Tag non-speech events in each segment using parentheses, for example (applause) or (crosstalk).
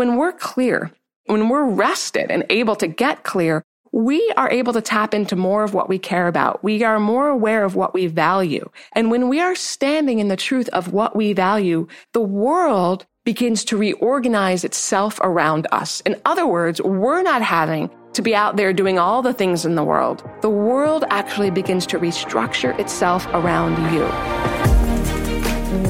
when we're clear, when we're rested and able to get clear, we are able to tap into more of what we care about. We are more aware of what we value. And when we are standing in the truth of what we value, the world begins to reorganize itself around us. In other words, we're not having to be out there doing all the things in the world. The world actually begins to restructure itself around you.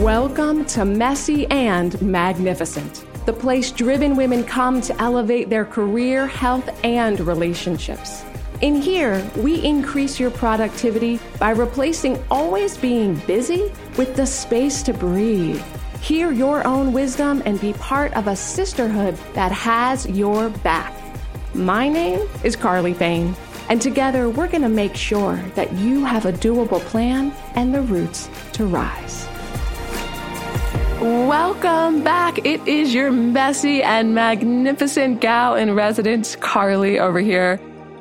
Welcome to Messy and Magnificent the place driven women come to elevate their career, health, and relationships. In here, we increase your productivity by replacing always being busy with the space to breathe. Hear your own wisdom and be part of a sisterhood that has your back. My name is Carly Payne, and together we're going to make sure that you have a doable plan and the roots to rise. Welcome back. It is your messy and magnificent gal in residence, Carly, over here.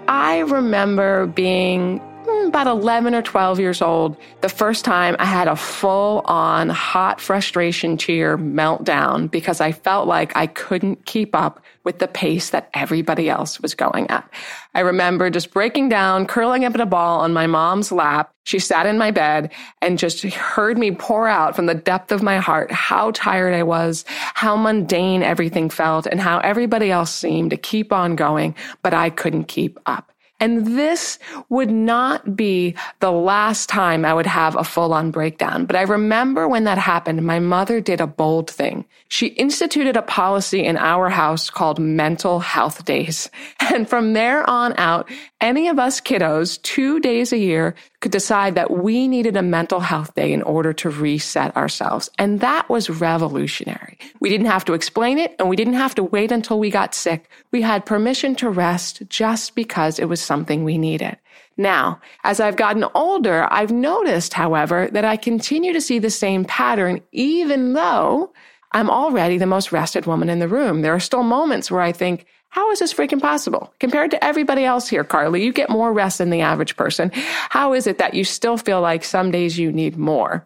I remember being Mm, about 11 or 12 years old, the first time I had a full on hot frustration cheer meltdown because I felt like I couldn't keep up with the pace that everybody else was going at. I remember just breaking down, curling up in a ball on my mom's lap. She sat in my bed and just heard me pour out from the depth of my heart how tired I was, how mundane everything felt, and how everybody else seemed to keep on going, but I couldn't keep up. And this would not be the last time I would have a full on breakdown. But I remember when that happened, my mother did a bold thing. She instituted a policy in our house called mental health days. (laughs) And from there on out, any of us kiddos two days a year could decide that we needed a mental health day in order to reset ourselves. And that was revolutionary. We didn't have to explain it and we didn't have to wait until we got sick. We had permission to rest just because it was something we needed. Now, as I've gotten older, I've noticed, however, that I continue to see the same pattern even though I'm already the most rested woman in the room. There are still moments where I think, how is this freaking possible? Compared to everybody else here, Carly, you get more rest than the average person. How is it that you still feel like some days you need more?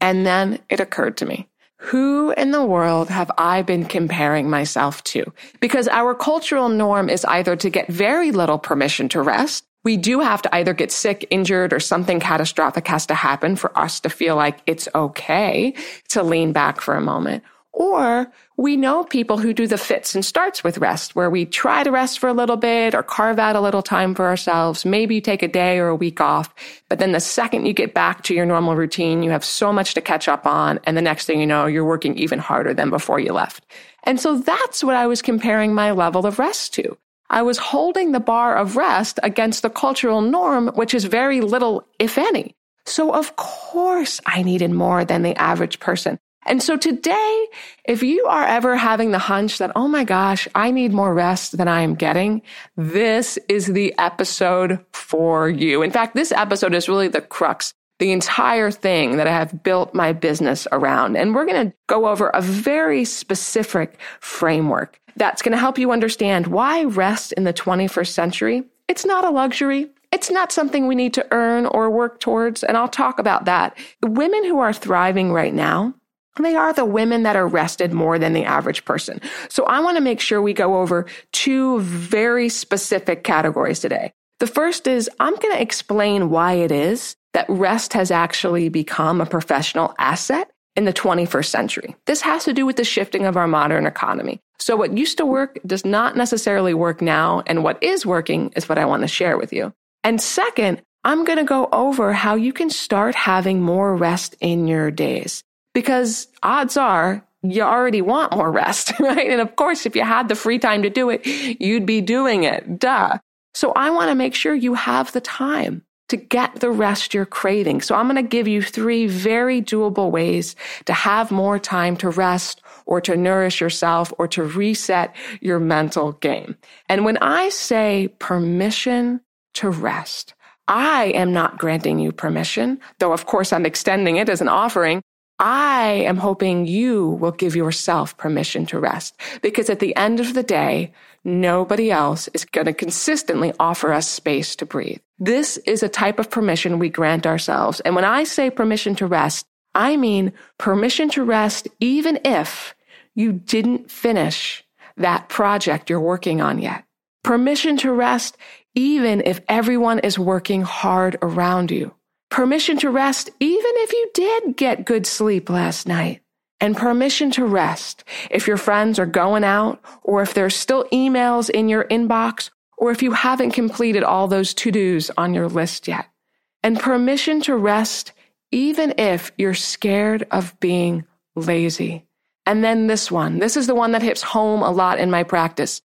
And then it occurred to me. Who in the world have I been comparing myself to? Because our cultural norm is either to get very little permission to rest. We do have to either get sick, injured, or something catastrophic has to happen for us to feel like it's okay to lean back for a moment. Or we know people who do the fits and starts with rest, where we try to rest for a little bit or carve out a little time for ourselves. Maybe you take a day or a week off, but then the second you get back to your normal routine, you have so much to catch up on. And the next thing you know, you're working even harder than before you left. And so that's what I was comparing my level of rest to. I was holding the bar of rest against the cultural norm, which is very little, if any. So of course I needed more than the average person. And so today, if you are ever having the hunch that, oh my gosh, I need more rest than I am getting, this is the episode for you. In fact, this episode is really the crux, the entire thing that I have built my business around. And we're going to go over a very specific framework that's going to help you understand why rest in the 21st century, it's not a luxury. It's not something we need to earn or work towards. And I'll talk about that. The women who are thriving right now, they are the women that are rested more than the average person. So I want to make sure we go over two very specific categories today. The first is I'm going to explain why it is that rest has actually become a professional asset in the 21st century. This has to do with the shifting of our modern economy. So what used to work does not necessarily work now. And what is working is what I want to share with you. And second, I'm going to go over how you can start having more rest in your days because odds are you already want more rest, (laughs) right? And of course, if you had the free time to do it, you'd be doing it. Duh. So I want to make sure you have the time to get the rest you're craving. So I'm going to give you three very doable ways to have more time to rest or to nourish yourself or to reset your mental game. And when I say permission to rest, I am not granting you permission, though of course I'm extending it as an offering. I am hoping you will give yourself permission to rest because at the end of the day, nobody else is going to consistently offer us space to breathe. This is a type of permission we grant ourselves. And when I say permission to rest, I mean permission to rest even if you didn't finish that project you're working on yet. Permission to rest even if everyone is working hard around you. Permission to rest even if you did get good sleep last night. And permission to rest if your friends are going out or if there's still emails in your inbox or if you haven't completed all those to-dos on your list yet. And permission to rest even if you're scared of being lazy. And then this one. This is the one that hits home a lot in my practice.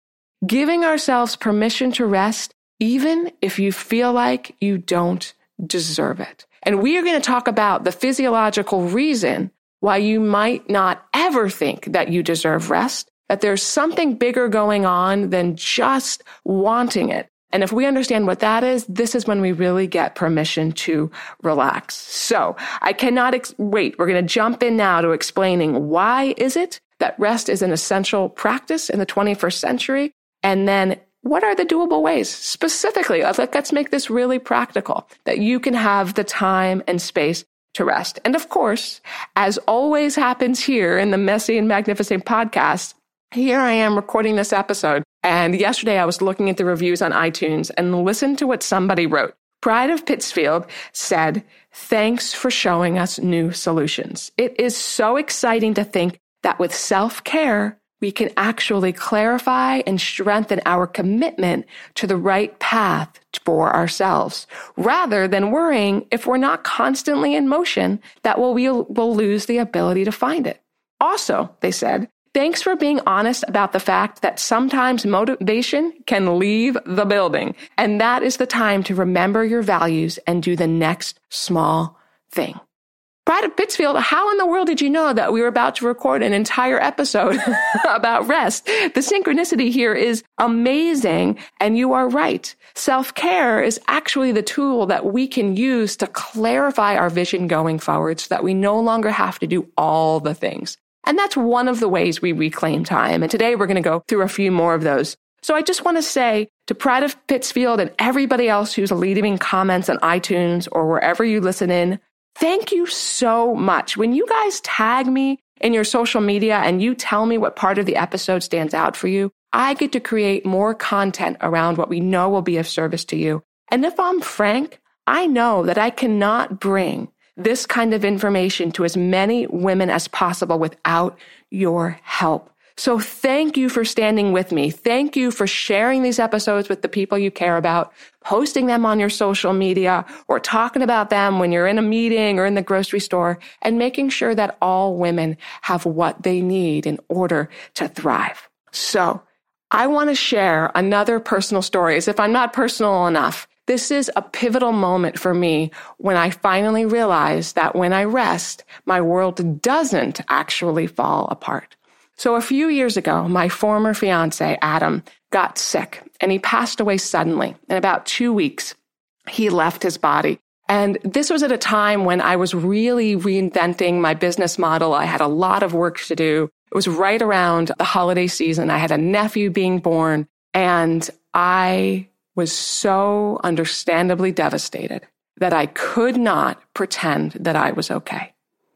Giving ourselves permission to rest even if you feel like you don't deserve it. And we are going to talk about the physiological reason why you might not ever think that you deserve rest, that there's something bigger going on than just wanting it. And if we understand what that is, this is when we really get permission to relax. So I cannot ex- wait. We're going to jump in now to explaining why is it that rest is an essential practice in the 21st century? And then what are the doable ways specifically? Let's make this really practical that you can have the time and space to rest. And of course, as always happens here in the Messy and Magnificent podcast, here I am recording this episode. And yesterday I was looking at the reviews on iTunes and listened to what somebody wrote. Pride of Pittsfield said, Thanks for showing us new solutions. It is so exciting to think that with self care, we can actually clarify and strengthen our commitment to the right path for ourselves rather than worrying if we're not constantly in motion that we'll, we'll lose the ability to find it. Also, they said, thanks for being honest about the fact that sometimes motivation can leave the building. And that is the time to remember your values and do the next small thing. Pride of Pittsfield, how in the world did you know that we were about to record an entire episode (laughs) about rest? The synchronicity here is amazing. And you are right. Self care is actually the tool that we can use to clarify our vision going forward so that we no longer have to do all the things. And that's one of the ways we reclaim time. And today we're going to go through a few more of those. So I just want to say to Pride of Pittsfield and everybody else who's leaving comments on iTunes or wherever you listen in, Thank you so much. When you guys tag me in your social media and you tell me what part of the episode stands out for you, I get to create more content around what we know will be of service to you. And if I'm frank, I know that I cannot bring this kind of information to as many women as possible without your help. So thank you for standing with me. Thank you for sharing these episodes with the people you care about, posting them on your social media or talking about them when you're in a meeting or in the grocery store and making sure that all women have what they need in order to thrive. So I want to share another personal story as if I'm not personal enough. This is a pivotal moment for me when I finally realized that when I rest, my world doesn't actually fall apart. So a few years ago, my former fiance, Adam, got sick and he passed away suddenly. In about two weeks, he left his body. And this was at a time when I was really reinventing my business model. I had a lot of work to do. It was right around the holiday season. I had a nephew being born and I was so understandably devastated that I could not pretend that I was okay.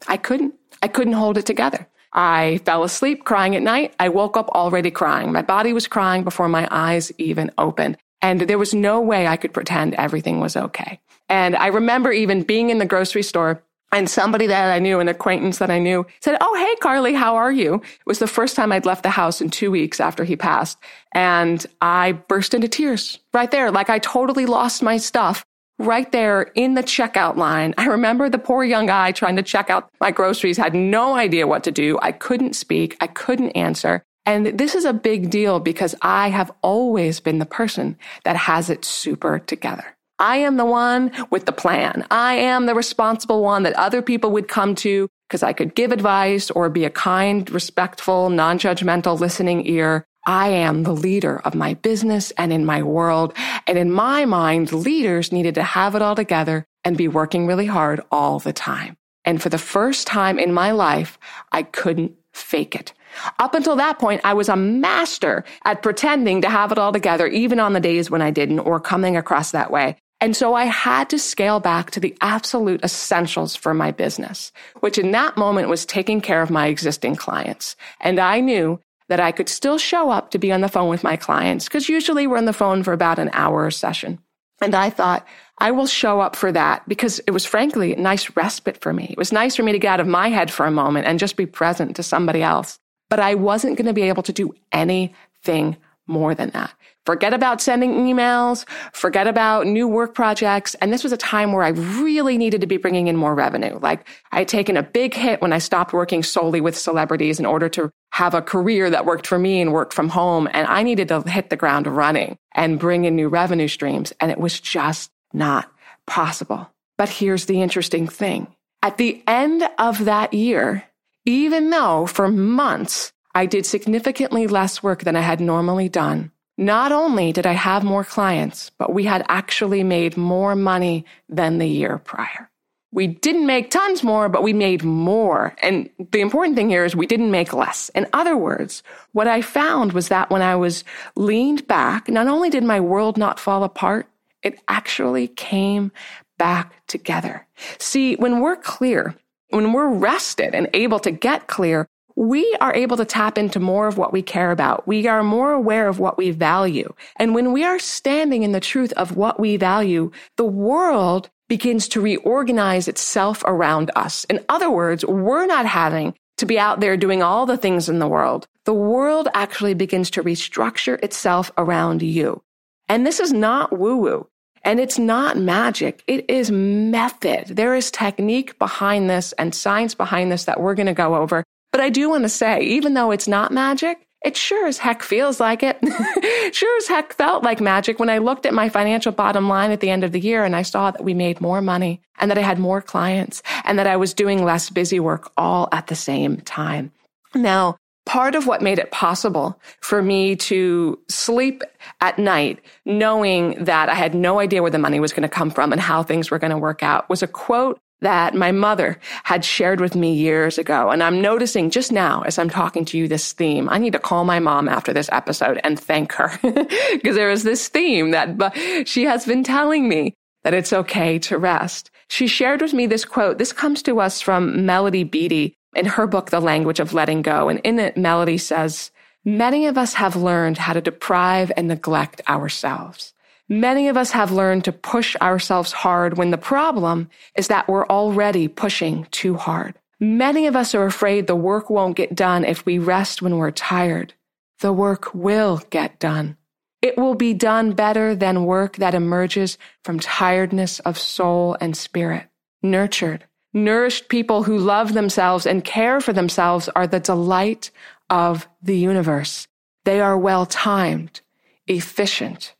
I couldn't. I couldn't hold it together. I fell asleep crying at night. I woke up already crying. My body was crying before my eyes even opened. And there was no way I could pretend everything was okay. And I remember even being in the grocery store and somebody that I knew, an acquaintance that I knew, said, Oh, hey, Carly, how are you? It was the first time I'd left the house in two weeks after he passed. And I burst into tears right there. Like I totally lost my stuff right there in the checkout line. I remember the poor young guy trying to check out my groceries, had no idea what to do. I couldn't speak. I couldn't answer. And this is a big deal because I have always been the person that has it super together. I am the one with the plan. I am the responsible one that other people would come to because I could give advice or be a kind, respectful, non-judgmental listening ear. I am the leader of my business and in my world. And in my mind, leaders needed to have it all together and be working really hard all the time. And for the first time in my life, I couldn't fake it. Up until that point, I was a master at pretending to have it all together, even on the days when I didn't or coming across that way. And so I had to scale back to the absolute essentials for my business, which in that moment was taking care of my existing clients. And I knew that I could still show up to be on the phone with my clients, because usually we're on the phone for about an hour session. And I thought, I will show up for that because it was frankly a nice respite for me. It was nice for me to get out of my head for a moment and just be present to somebody else. But I wasn't going to be able to do anything more than that. Forget about sending emails, forget about new work projects. And this was a time where I really needed to be bringing in more revenue. Like I had taken a big hit when I stopped working solely with celebrities in order to have a career that worked for me and worked from home. And I needed to hit the ground running and bring in new revenue streams. And it was just not possible. But here's the interesting thing. At the end of that year, even though for months I did significantly less work than I had normally done, not only did I have more clients, but we had actually made more money than the year prior. We didn't make tons more, but we made more. And the important thing here is we didn't make less. In other words, what I found was that when I was leaned back, not only did my world not fall apart, it actually came back together. See, when we're clear, when we're rested and able to get clear, we are able to tap into more of what we care about. We are more aware of what we value. And when we are standing in the truth of what we value, the world begins to reorganize itself around us. In other words, we're not having to be out there doing all the things in the world. The world actually begins to restructure itself around you. And this is not woo woo. And it's not magic. It is method. There is technique behind this and science behind this that we're going to go over. But I do want to say, even though it's not magic, it sure as heck feels like it. (laughs) sure as heck felt like magic when I looked at my financial bottom line at the end of the year and I saw that we made more money and that I had more clients and that I was doing less busy work all at the same time. Now, part of what made it possible for me to sleep at night knowing that I had no idea where the money was going to come from and how things were going to work out was a quote that my mother had shared with me years ago. And I'm noticing just now as I'm talking to you this theme. I need to call my mom after this episode and thank her (laughs) because there is this theme that she has been telling me that it's okay to rest. She shared with me this quote. This comes to us from Melody Beattie in her book, The Language of Letting Go. And in it, Melody says, many of us have learned how to deprive and neglect ourselves. Many of us have learned to push ourselves hard when the problem is that we're already pushing too hard. Many of us are afraid the work won't get done if we rest when we're tired. The work will get done. It will be done better than work that emerges from tiredness of soul and spirit. Nurtured, nourished people who love themselves and care for themselves are the delight of the universe. They are well timed, efficient,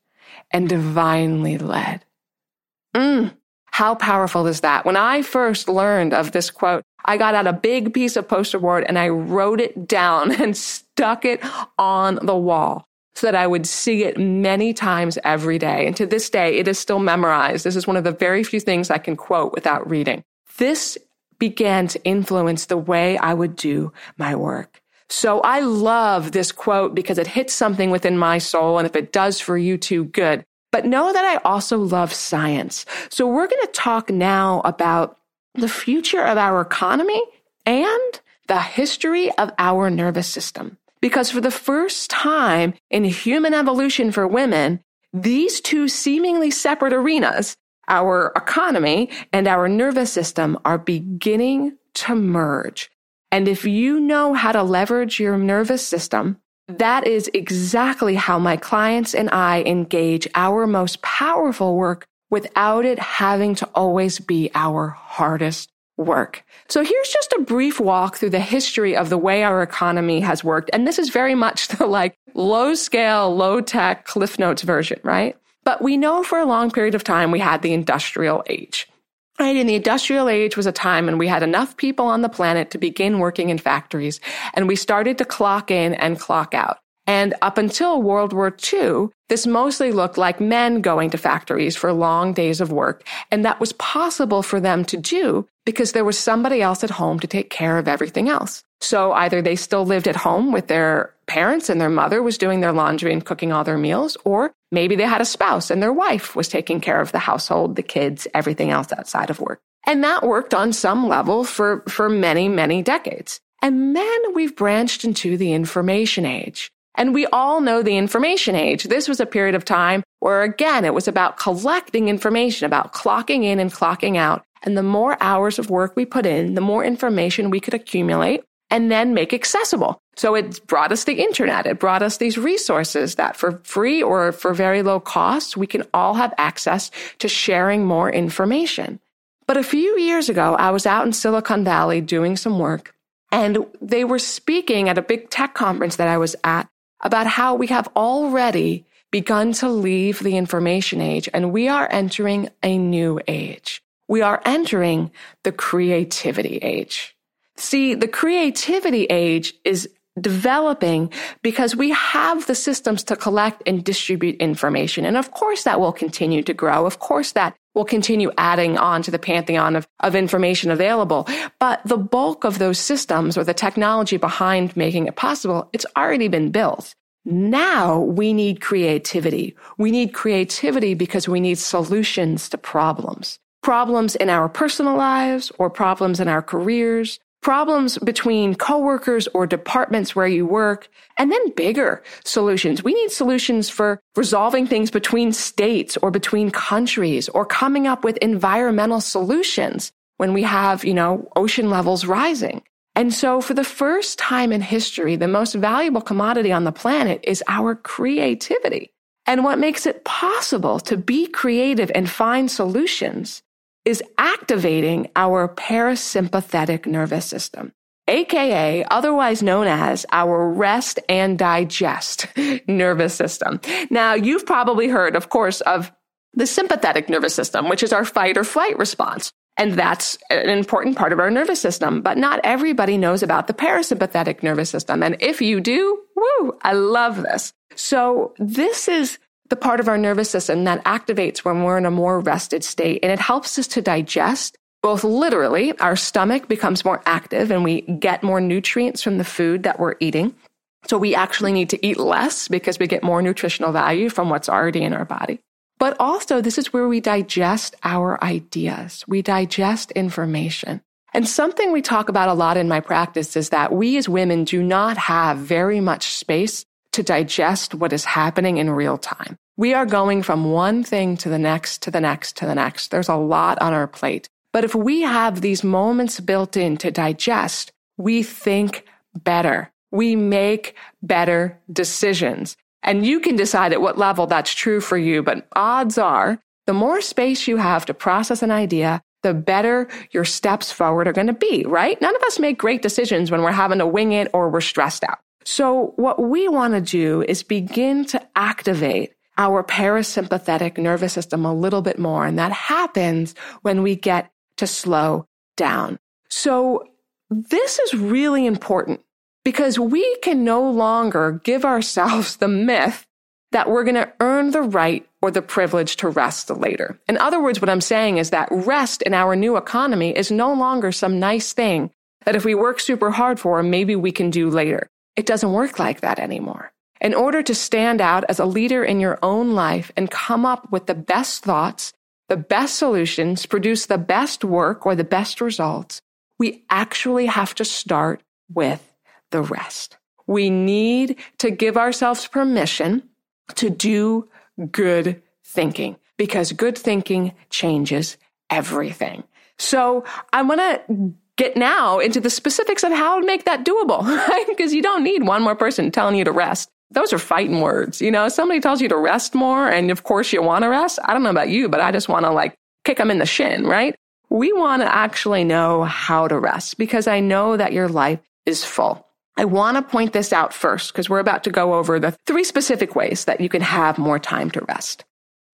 and divinely led. Mm, how powerful is that? When I first learned of this quote, I got out a big piece of poster board and I wrote it down (laughs) and stuck it on the wall so that I would see it many times every day. And to this day, it is still memorized. This is one of the very few things I can quote without reading. This began to influence the way I would do my work. So I love this quote because it hits something within my soul. And if it does for you too, good. But know that I also love science. So we're going to talk now about the future of our economy and the history of our nervous system. Because for the first time in human evolution for women, these two seemingly separate arenas, our economy and our nervous system are beginning to merge. And if you know how to leverage your nervous system, that is exactly how my clients and I engage our most powerful work without it having to always be our hardest work. So here's just a brief walk through the history of the way our economy has worked. And this is very much (laughs) the like low scale, low tech Cliff Notes version, right? But we know for a long period of time we had the industrial age. Right. And the industrial age was a time when we had enough people on the planet to begin working in factories and we started to clock in and clock out. And up until World War II, this mostly looked like men going to factories for long days of work. And that was possible for them to do because there was somebody else at home to take care of everything else. So either they still lived at home with their parents and their mother was doing their laundry and cooking all their meals, or maybe they had a spouse and their wife was taking care of the household, the kids, everything else outside of work. And that worked on some level for, for many, many decades. And then we've branched into the information age. And we all know the information age. This was a period of time where again, it was about collecting information, about clocking in and clocking out. And the more hours of work we put in, the more information we could accumulate and then make accessible. So it brought us the internet. It brought us these resources that for free or for very low cost, we can all have access to sharing more information. But a few years ago, I was out in Silicon Valley doing some work and they were speaking at a big tech conference that I was at about how we have already begun to leave the information age and we are entering a new age. We are entering the creativity age. See, the creativity age is developing because we have the systems to collect and distribute information. And of course that will continue to grow. Of course that will continue adding on to the pantheon of, of information available. But the bulk of those systems or the technology behind making it possible, it's already been built. Now we need creativity. We need creativity because we need solutions to problems. Problems in our personal lives or problems in our careers problems between coworkers or departments where you work, and then bigger solutions. We need solutions for resolving things between states or between countries or coming up with environmental solutions when we have, you know, ocean levels rising. And so for the first time in history, the most valuable commodity on the planet is our creativity. And what makes it possible to be creative and find solutions is activating our parasympathetic nervous system, aka otherwise known as our rest and digest (laughs) nervous system. Now, you've probably heard, of course, of the sympathetic nervous system, which is our fight or flight response. And that's an important part of our nervous system. But not everybody knows about the parasympathetic nervous system. And if you do, woo, I love this. So this is the part of our nervous system that activates when we're in a more rested state and it helps us to digest both literally our stomach becomes more active and we get more nutrients from the food that we're eating. So we actually need to eat less because we get more nutritional value from what's already in our body. But also this is where we digest our ideas. We digest information. And something we talk about a lot in my practice is that we as women do not have very much space to digest what is happening in real time. We are going from one thing to the next, to the next, to the next. There's a lot on our plate. But if we have these moments built in to digest, we think better. We make better decisions. And you can decide at what level that's true for you. But odds are the more space you have to process an idea, the better your steps forward are going to be, right? None of us make great decisions when we're having to wing it or we're stressed out. So what we want to do is begin to activate our parasympathetic nervous system a little bit more. And that happens when we get to slow down. So this is really important because we can no longer give ourselves the myth that we're going to earn the right or the privilege to rest later. In other words, what I'm saying is that rest in our new economy is no longer some nice thing that if we work super hard for, maybe we can do later. It doesn't work like that anymore. In order to stand out as a leader in your own life and come up with the best thoughts, the best solutions, produce the best work or the best results, we actually have to start with the rest. We need to give ourselves permission to do good thinking because good thinking changes everything. So I want to get now into the specifics of how to make that doable, (laughs) right? Because you don't need one more person telling you to rest. Those are fighting words. You know, somebody tells you to rest more and of course you want to rest. I don't know about you, but I just want to like kick them in the shin, right? We want to actually know how to rest because I know that your life is full. I want to point this out first because we're about to go over the three specific ways that you can have more time to rest.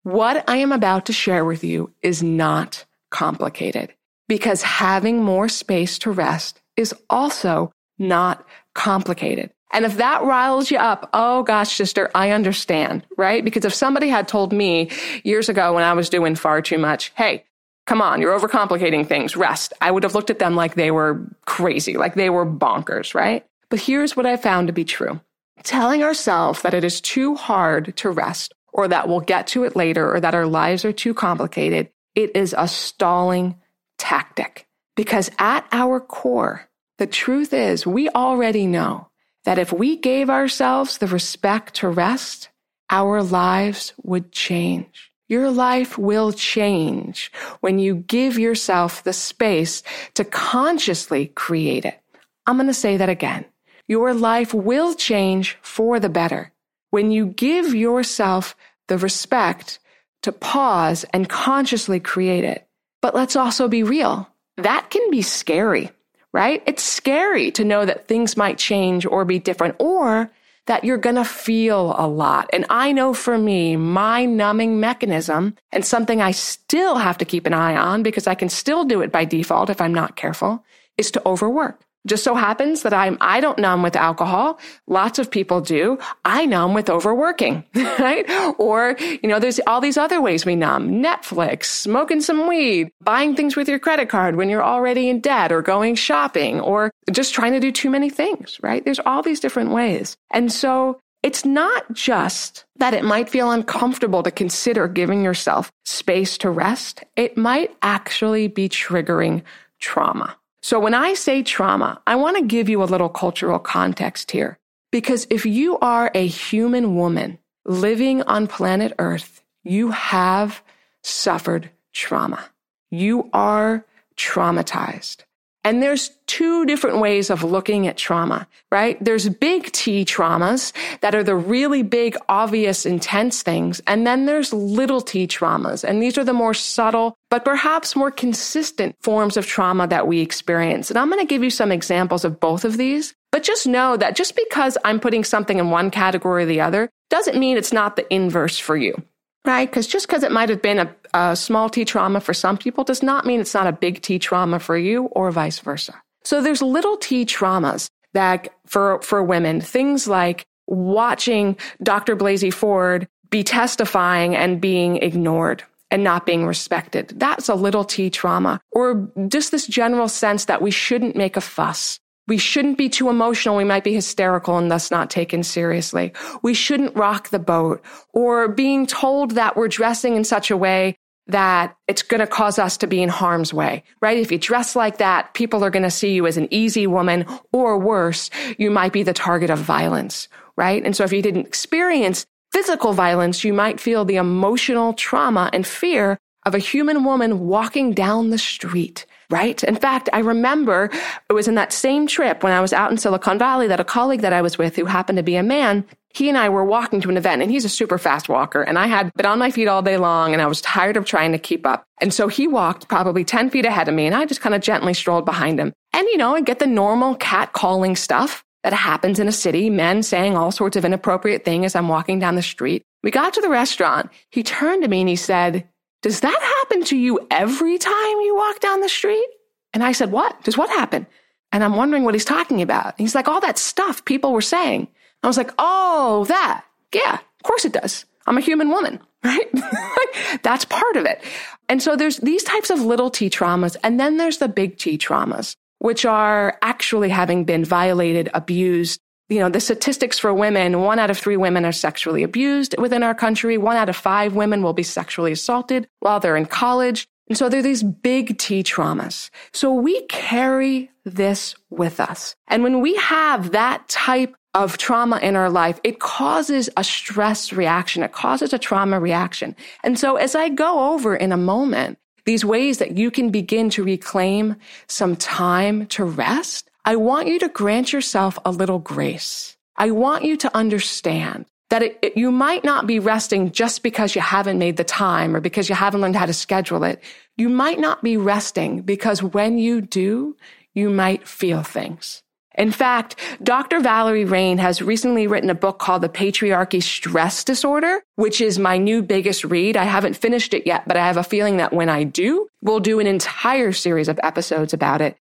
What I am about to share with you is not complicated because having more space to rest is also not complicated. And if that riles you up, oh gosh, sister, I understand, right? Because if somebody had told me years ago when I was doing far too much, hey, come on, you're overcomplicating things, rest, I would have looked at them like they were crazy, like they were bonkers, right? But here's what I found to be true. Telling ourselves that it is too hard to rest or that we'll get to it later or that our lives are too complicated, it is a stalling tactic because at our core, The truth is, we already know that if we gave ourselves the respect to rest, our lives would change. Your life will change when you give yourself the space to consciously create it. I'm going to say that again. Your life will change for the better when you give yourself the respect to pause and consciously create it. But let's also be real. That can be scary, right? It's scary to know that things might change or be different or that you're going to feel a lot. And I know for me, my numbing mechanism and something I still have to keep an eye on because I can still do it by default if I'm not careful is to overwork. Just so happens that I'm, I don't numb with alcohol. Lots of people do. I numb with overworking, (laughs) right? Or, you know, there's all these other ways we numb. Netflix, smoking some weed, buying things with your credit card when you're already in debt or going shopping or just trying to do too many things, right? There's all these different ways. And so it's not just that it might feel uncomfortable to consider giving yourself space to rest. It might actually be triggering trauma. So when I say trauma, I want to give you a little cultural context here. Because if you are a human woman living on planet Earth, you have suffered trauma. You are traumatized. And there's two different ways of looking at trauma, right? There's big T traumas that are the really big, obvious, intense things. And then there's little t traumas. And these are the more subtle, but perhaps more consistent forms of trauma that we experience. And I'm going to give you some examples of both of these. But just know that just because I'm putting something in one category or the other doesn't mean it's not the inverse for you right? Because just because it might have been a, a, small T trauma for some people does not mean it's not a big T trauma for you or vice versa. So there's little T traumas that for, for women, things like watching Dr. Blasey Ford be testifying and being ignored and not being respected. That's a little T trauma or just this general sense that we shouldn't make a fuss we shouldn't be too emotional. We might be hysterical and thus not taken seriously. We shouldn't rock the boat or being told that we're dressing in such a way that it's going to cause us to be in harm's way, right? If you dress like that, people are going to see you as an easy woman or worse, you might be the target of violence, right? And so if you didn't experience physical violence, you might feel the emotional trauma and fear of a human woman walking down the street right? In fact, I remember it was in that same trip when I was out in Silicon Valley that a colleague that I was with who happened to be a man, he and I were walking to an event and he's a super fast walker and I had been on my feet all day long and I was tired of trying to keep up. And so he walked probably 10 feet ahead of me and I just kind of gently strolled behind him. And you know, I get the normal cat calling stuff that happens in a city, men saying all sorts of inappropriate things as I'm walking down the street. We got to the restaurant. He turned to me and he said, does that happen to you every time you walk down the street? And I said, What? Does what happen? And I'm wondering what he's talking about. And he's like, All that stuff people were saying. I was like, Oh, that. Yeah, of course it does. I'm a human woman, (laughs) right? (laughs) That's part of it. And so there's these types of little t traumas. And then there's the big T traumas, which are actually having been violated, abused, you know, the statistics for women, one out of three women are sexually abused within our country. One out of five women will be sexually assaulted while they're in college. And so there are these big T traumas. So we carry this with us. And when we have that type of trauma in our life, it causes a stress reaction. It causes a trauma reaction. And so as I go over in a moment, these ways that you can begin to reclaim some time to rest, I want you to grant yourself a little grace. I want you to understand that it, it, you might not be resting just because you haven't made the time or because you haven't learned how to schedule it. You might not be resting because when you do, you might feel things. In fact, Dr. Valerie Rein has recently written a book called The Patriarchy Stress Disorder, which is my new biggest read. I haven't finished it yet, but I have a feeling that when I do, we'll do an entire series of episodes about it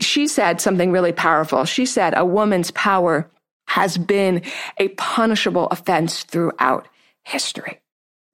she said something really powerful. She said a woman's power has been a punishable offense throughout history.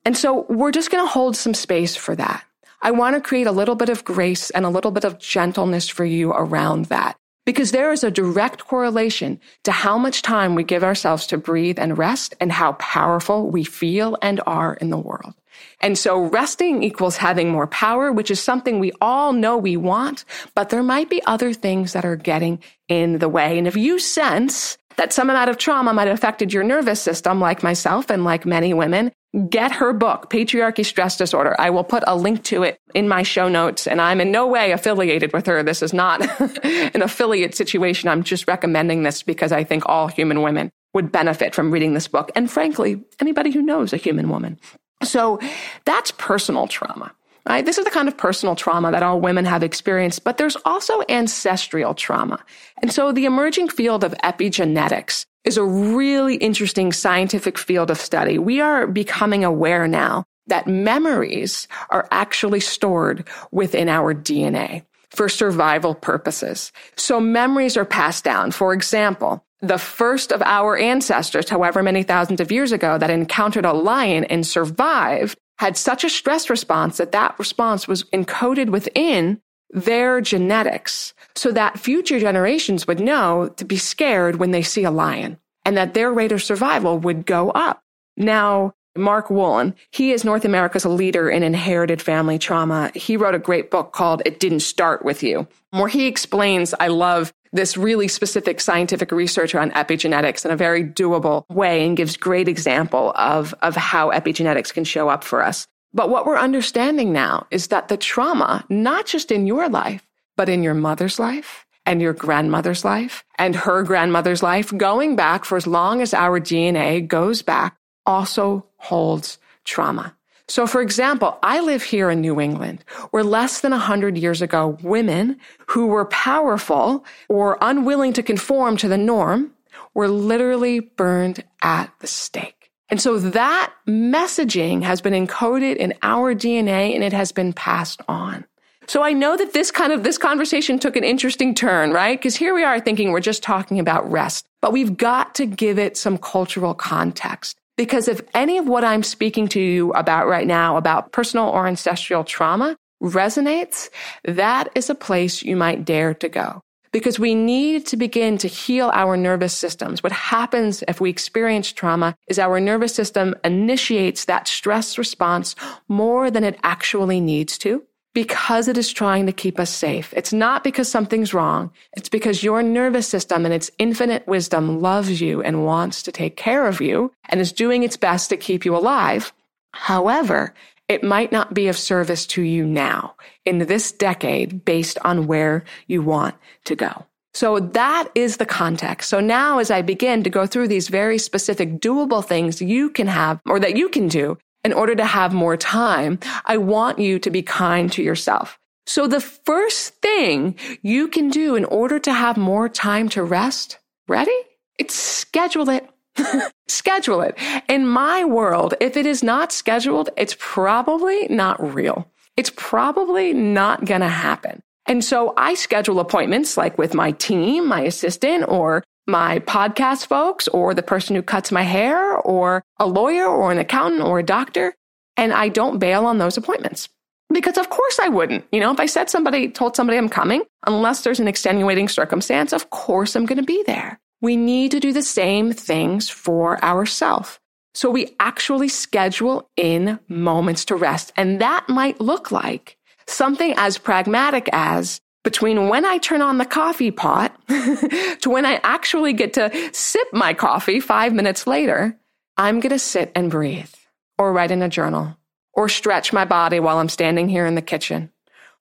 And so we're just going to hold some space for that. I want to create a little bit of grace and a little bit of gentleness for you around that because there is a direct correlation to how much time we give ourselves to breathe and rest and how powerful we feel and are in the world. And so resting equals having more power, which is something we all know we want, but there might be other things that are getting in the way. And if you sense that some amount of trauma might have affected your nervous system, like myself and like many women, get her book, Patriarchy Stress Disorder. I will put a link to it in my show notes, and I'm in no way affiliated with her. This is not (laughs) an affiliate situation. I'm just recommending this because I think all human women would benefit from reading this book. And frankly, anybody who knows a human woman. So that's personal trauma. Right? This is the kind of personal trauma that all women have experienced, but there's also ancestral trauma. And so the emerging field of epigenetics is a really interesting scientific field of study. We are becoming aware now that memories are actually stored within our DNA for survival purposes. So memories are passed down. For example, the first of our ancestors, however many thousands of years ago, that encountered a lion and survived had such a stress response that that response was encoded within their genetics so that future generations would know to be scared when they see a lion and that their rate of survival would go up. Now, Mark Wolynn, he is North America's leader in inherited family trauma. He wrote a great book called It Didn't Start With You, where he explains, I love this really specific scientific research around epigenetics in a very doable way and gives great example of, of how epigenetics can show up for us. But what we're understanding now is that the trauma, not just in your life, but in your mother's life and your grandmother's life and her grandmother's life, going back for as long as our DNA goes back, also holds trauma. So, for example, I live here in New England, where less than 100 years ago, women who were powerful or unwilling to conform to the norm were literally burned at the stake. And so that messaging has been encoded in our DNA and it has been passed on. So I know that this kind of, this conversation took an interesting turn, right? Because here we are thinking we're just talking about rest, but we've got to give it some cultural context. Because if any of what I'm speaking to you about right now, about personal or ancestral trauma, resonates, that is a place you might dare to go. Because we need to begin to heal our nervous systems. What happens if we experience trauma is our nervous system initiates that stress response more than it actually needs to because it is trying to keep us safe. It's not because something's wrong. It's because your nervous system and its infinite wisdom loves you and wants to take care of you and is doing its best to keep you alive. However, it might not be of service to you now in this decade based on where you want to go. So that is the context. So now as I begin to go through these very specific doable things you can have or that you can do in order to have more time, I want you to be kind to yourself. So the first thing you can do in order to have more time to rest, ready? It's schedule it. (laughs) schedule it. In my world, if it is not scheduled, it's probably not real. It's probably not going to happen. And so I schedule appointments like with my team, my assistant, or my podcast folks or the person who cuts my hair or a lawyer or an accountant or a doctor. And I don't bail on those appointments because of course I wouldn't. You know, if I said somebody told somebody I'm coming, unless there's an extenuating circumstance, of course I'm going to be there. We need to do the same things for ourselves. So we actually schedule in moments to rest. And that might look like something as pragmatic as between when I turn on the coffee pot (laughs) to when I actually get to sip my coffee five minutes later, I'm going to sit and breathe or write in a journal or stretch my body while I'm standing here in the kitchen.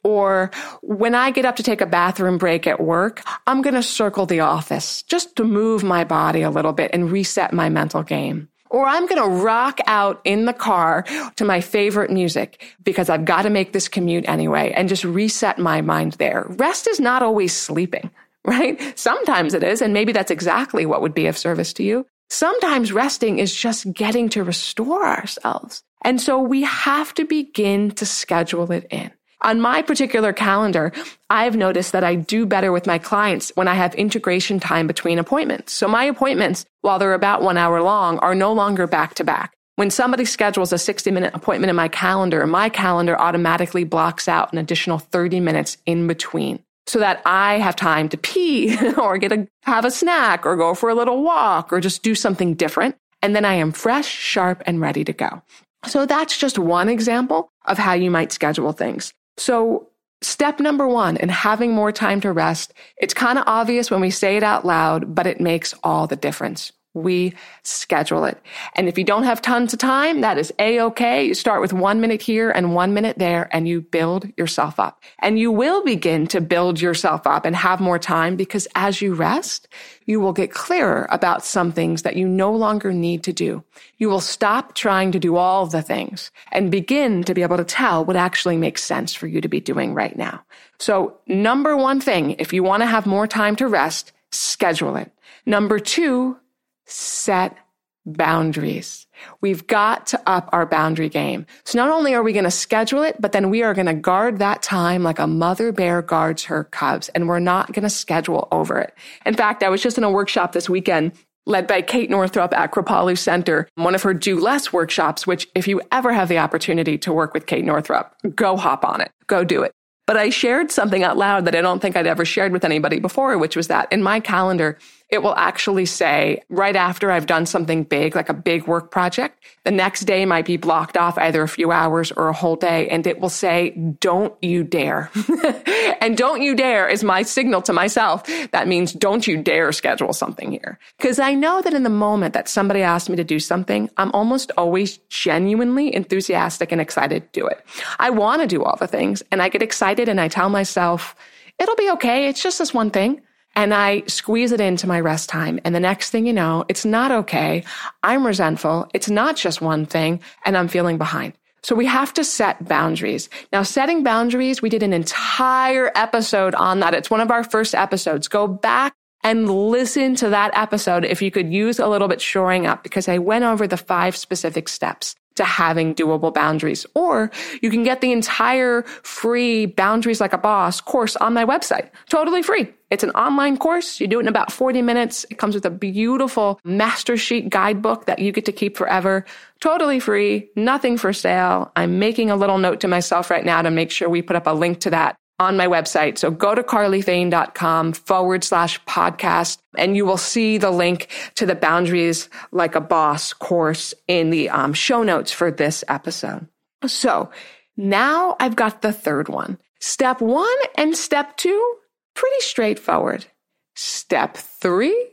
Or when I get up to take a bathroom break at work, I'm going to circle the office just to move my body a little bit and reset my mental game or I'm going to rock out in the car to my favorite music because I've got to make this commute anyway and just reset my mind there. Rest is not always sleeping, (laughs) right? Sometimes it is. And maybe that's exactly what would be of service to you. Sometimes resting is just getting to restore ourselves. And so we have to begin to schedule it in. On my particular calendar, I've noticed that I do better with my clients when I have integration time between appointments. So my appointments, while they're about one hour long, are no longer back to back. When somebody schedules a 60 minute appointment in my calendar, my calendar automatically blocks out an additional 30 minutes in between. so that I have time to pee (laughs) or get a, have a snack or go for a little walk or just do something different. And then I am fresh, sharp, and ready to go. So that's just one example of how you might schedule things. So step number one in having more time to rest, it's kind of obvious when we say it out loud, but it makes all the difference we schedule it. And if you don't have tons of time, that is a-okay. You start with one minute here and one minute there and you build yourself up. And you will begin to build yourself up and have more time because as you rest, you will get clearer about some things that you no longer need to do. You will stop trying to do all the things and begin to be able to tell what actually makes sense for you to be doing right now. So number one thing, if you want to have more time to rest, schedule it. Number two, set boundaries. We've got to up our boundary game. So not only are we going to schedule it, but then we are going to guard that time like a mother bear guards her cubs and we're not going to schedule over it. In fact, I was just in a workshop this weekend led by Kate Northrup at Kripalu Center, one of her do less workshops, which if you ever have the opportunity to work with Kate Northrup, go hop on it. Go do it. But I shared something out loud that I don't think I'd ever shared with anybody before, which was that in my calendar, it will actually say right after I've done something big, like a big work project, the next day might be blocked off either a few hours or a whole day. And it will say, don't you dare. (laughs) and don't you dare is my signal to myself. That means don't you dare schedule something here. Cause I know that in the moment that somebody asks me to do something, I'm almost always genuinely enthusiastic and excited to do it. I want to do all the things and I get excited and I tell myself, it'll be okay. It's just this one thing and I squeeze it into my rest time. And the next thing you know, it's not okay. I'm resentful. It's not just one thing and I'm feeling behind. So we have to set boundaries. Now, setting boundaries, we did an entire episode on that. It's one of our first episodes. Go back and listen to that episode if you could use a little bit shoring up because I went over the five specific steps to having doable boundaries. Or you can get the entire free Boundaries Like a Boss course on my website. Totally free. It's an online course. You do it in about 40 minutes. It comes with a beautiful master sheet guidebook that you get to keep forever. Totally free. Nothing for sale. I'm making a little note to myself right now to make sure we put up a link to that on my website. So go to carlyfane.com forward slash podcast and you will see the link to the boundaries like a boss course in the um, show notes for this episode. So now I've got the third one. Step one and step two, pretty straightforward. Step three,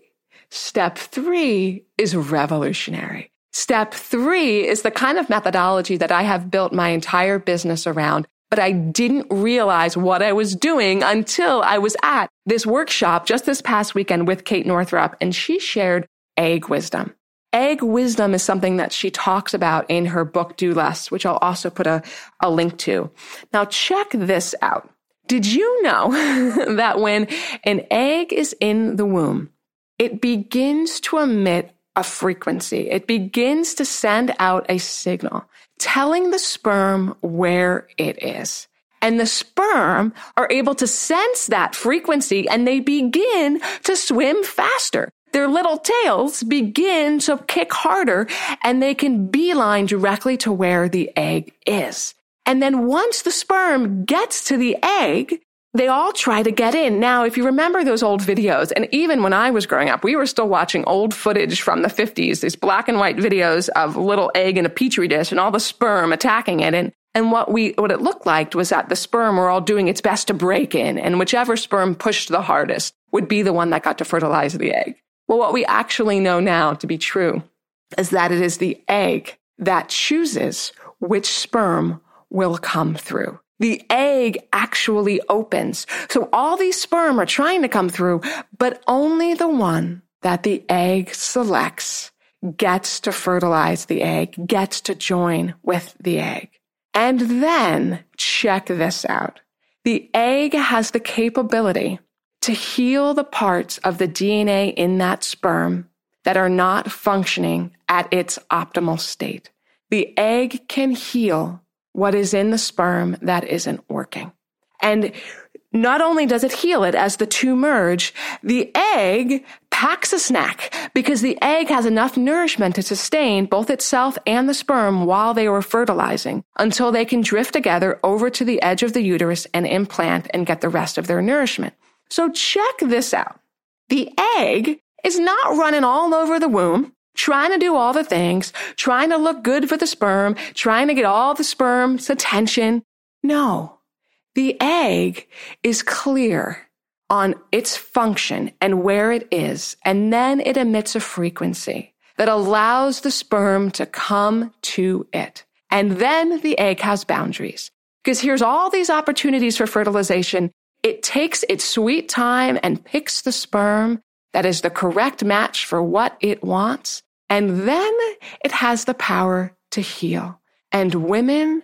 step three is revolutionary. Step three is the kind of methodology that I have built my entire business around but I didn't realize what I was doing until I was at this workshop just this past weekend with Kate Northrup, and she shared egg wisdom. Egg wisdom is something that she talks about in her book, Do Less, which I'll also put a, a link to. Now, check this out. Did you know (laughs) that when an egg is in the womb, it begins to emit a frequency. It begins to send out a signal telling the sperm where it is. And the sperm are able to sense that frequency and they begin to swim faster. Their little tails begin to kick harder and they can beeline directly to where the egg is. And then once the sperm gets to the egg, they all try to get in. Now, if you remember those old videos, and even when I was growing up, we were still watching old footage from the 50s, these black and white videos of a little egg in a petri dish and all the sperm attacking it. And, and what we, what it looked like was that the sperm were all doing its best to break in, and whichever sperm pushed the hardest would be the one that got to fertilize the egg. Well, what we actually know now to be true is that it is the egg that chooses which sperm will come through the egg actually opens. So all these sperm are trying to come through, but only the one that the egg selects gets to fertilize the egg, gets to join with the egg. And then check this out. The egg has the capability to heal the parts of the DNA in that sperm that are not functioning at its optimal state. The egg can heal what is in the sperm that isn't working. And not only does it heal it as the two merge, the egg packs a snack because the egg has enough nourishment to sustain both itself and the sperm while they were fertilizing until they can drift together over to the edge of the uterus and implant and get the rest of their nourishment. So check this out. The egg is not running all over the womb, trying to do all the things, trying to look good for the sperm, trying to get all the sperm's attention. No, the egg is clear on its function and where it is, and then it emits a frequency that allows the sperm to come to it. And then the egg has boundaries. Because here's all these opportunities for fertilization. It takes its sweet time and picks the sperm that is the correct match for what it wants. And then it has the power to heal. And women,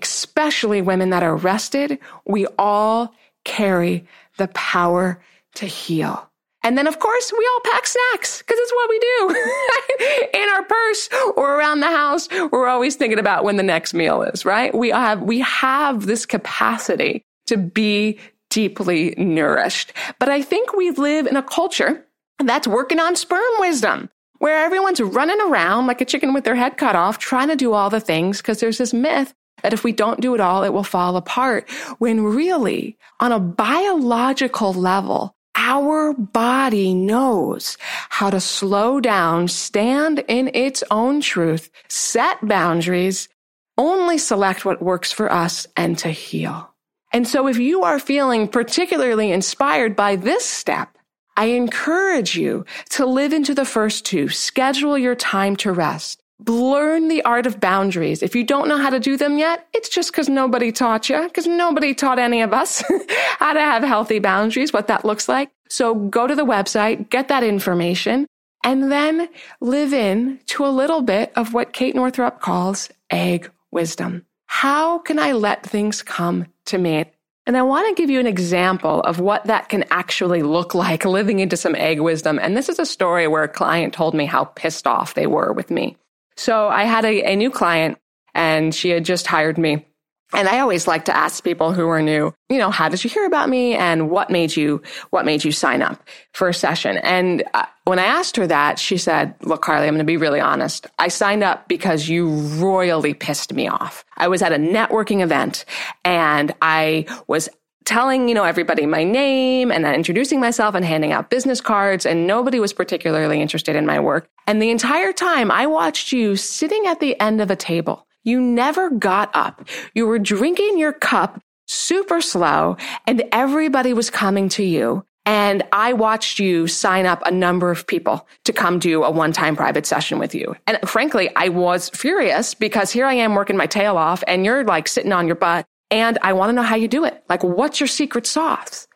especially women that are rested, we all carry the power to heal. And then, of course, we all pack snacks because it's what we do (laughs) in our purse or around the house. We're always thinking about when the next meal is, right? We have, we have this capacity to be deeply nourished. But I think we live in a culture that's working on sperm wisdom where everyone's running around like a chicken with their head cut off, trying to do all the things because there's this myth that if we don't do it all, it will fall apart. When really, on a biological level, our body knows how to slow down, stand in its own truth, set boundaries, only select what works for us, and to heal. And so if you are feeling particularly inspired by this step, I encourage you to live into the first two. Schedule your time to rest. Learn the art of boundaries. If you don't know how to do them yet, it's just because nobody taught you, because nobody taught any of us (laughs) how to have healthy boundaries, what that looks like. So go to the website, get that information, and then live in to a little bit of what Kate Northrup calls egg wisdom. How can I let things come to me? And I want to give you an example of what that can actually look like living into some egg wisdom. And this is a story where a client told me how pissed off they were with me. So I had a, a new client and she had just hired me. And I always like to ask people who are new, you know, how did you hear about me and what made you, what made you sign up for a session? And uh, when I asked her that, she said, look, Carly, I'm going to be really honest. I signed up because you royally pissed me off. I was at a networking event and I was telling, you know, everybody my name and introducing myself and handing out business cards and nobody was particularly interested in my work. And the entire time I watched you sitting at the end of a table. You never got up. You were drinking your cup super slow and everybody was coming to you. And I watched you sign up a number of people to come do a one time private session with you. And frankly, I was furious because here I am working my tail off and you're like sitting on your butt and I want to know how you do it. Like, what's your secret sauce?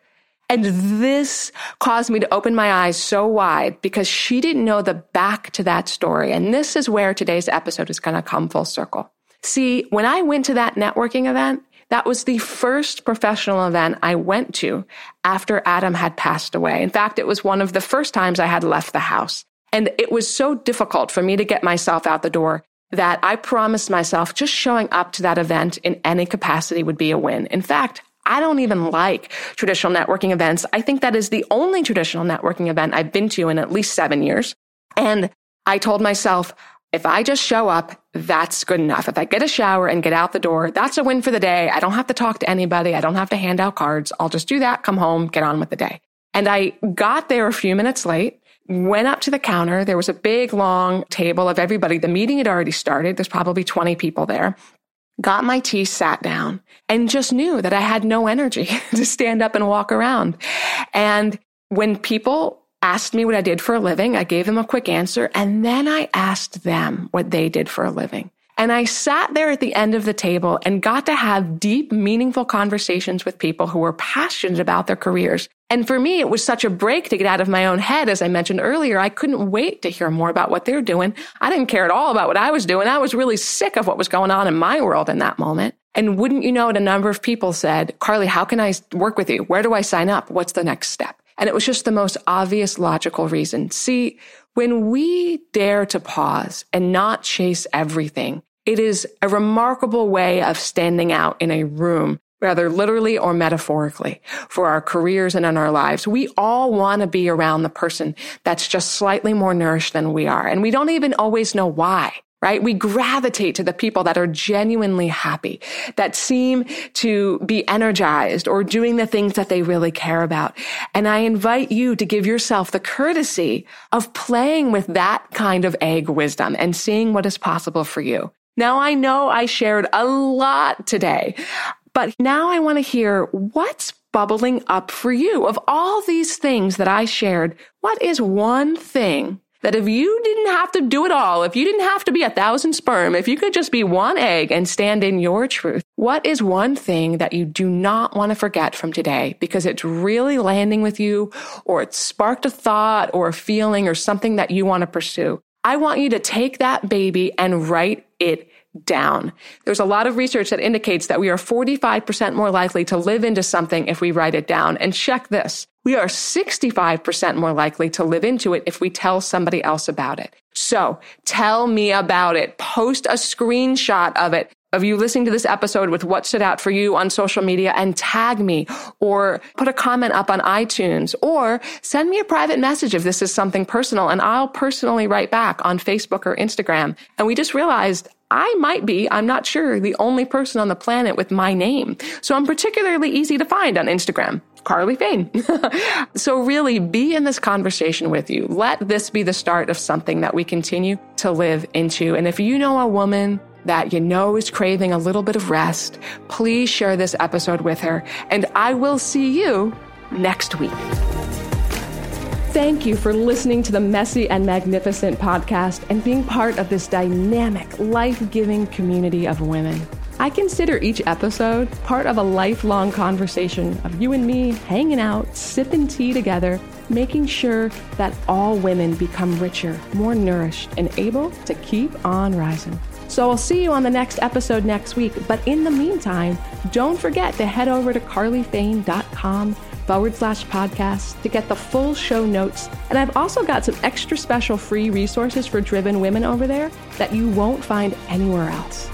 And this caused me to open my eyes so wide because she didn't know the back to that story. And this is where today's episode is going to come full circle. See, when I went to that networking event, that was the first professional event I went to after Adam had passed away. In fact, it was one of the first times I had left the house. And it was so difficult for me to get myself out the door that I promised myself just showing up to that event in any capacity would be a win. In fact, I don't even like traditional networking events. I think that is the only traditional networking event I've been to in at least seven years. And I told myself, if I just show up, that's good enough. If I get a shower and get out the door, that's a win for the day. I don't have to talk to anybody. I don't have to hand out cards. I'll just do that, come home, get on with the day. And I got there a few minutes late went up to the counter. There was a big long table of everybody. The meeting had already started. There's probably 20 people there. Got my tea, sat down, and just knew that I had no energy (laughs) to stand up and walk around. And when people asked me what I did for a living, I gave them a quick answer. And then I asked them what they did for a living. And I sat there at the end of the table and got to have deep, meaningful conversations with people who were passionate about their careers. And for me, it was such a break to get out of my own head. As I mentioned earlier, I couldn't wait to hear more about what they're doing. I didn't care at all about what I was doing. I was really sick of what was going on in my world in that moment. And wouldn't you know it, a number of people said, Carly, how can I work with you? Where do I sign up? What's the next step? And it was just the most obvious logical reason. See, when we dare to pause and not chase everything, it is a remarkable way of standing out in a room whether literally or metaphorically, for our careers and in our lives. We all want to be around the person that's just slightly more nourished than we are. And we don't even always know why right? We gravitate to the people that are genuinely happy, that seem to be energized or doing the things that they really care about. And I invite you to give yourself the courtesy of playing with that kind of egg wisdom and seeing what is possible for you. Now I know I shared a lot today, but now I want to hear what's bubbling up for you. Of all these things that I shared, what is one thing that if you didn't have to do it all, if you didn't have to be a thousand sperm, if you could just be one egg and stand in your truth, what is one thing that you do not want to forget from today because it's really landing with you or it sparked a thought or a feeling or something that you want to pursue? I want you to take that baby and write it down. There's a lot of research that indicates that we are 45% more likely to live into something if we write it down. And check this. We are 65% more likely to live into it if we tell somebody else about it. So tell me about it. Post a screenshot of it of you listening to this episode with what stood out for you on social media and tag me or put a comment up on iTunes or send me a private message if this is something personal and I'll personally write back on Facebook or Instagram. And we just realized I might be, I'm not sure, the only person on the planet with my name. So I'm particularly easy to find on Instagram. Carly Fain. (laughs) so really be in this conversation with you. Let this be the start of something that we continue to live into. And if you know a woman that you know is craving a little bit of rest, please share this episode with her. And I will see you next week. Thank you for listening to the Messy and Magnificent podcast and being part of this dynamic, life giving community of women. I consider each episode part of a lifelong conversation of you and me hanging out, sipping tea together, making sure that all women become richer, more nourished, and able to keep on rising. So I'll see you on the next episode next week. But in the meantime, don't forget to head over to carlyfane.com forward slash podcast to get the full show notes. And I've also got some extra special free resources for driven women over there that you won't find anywhere else.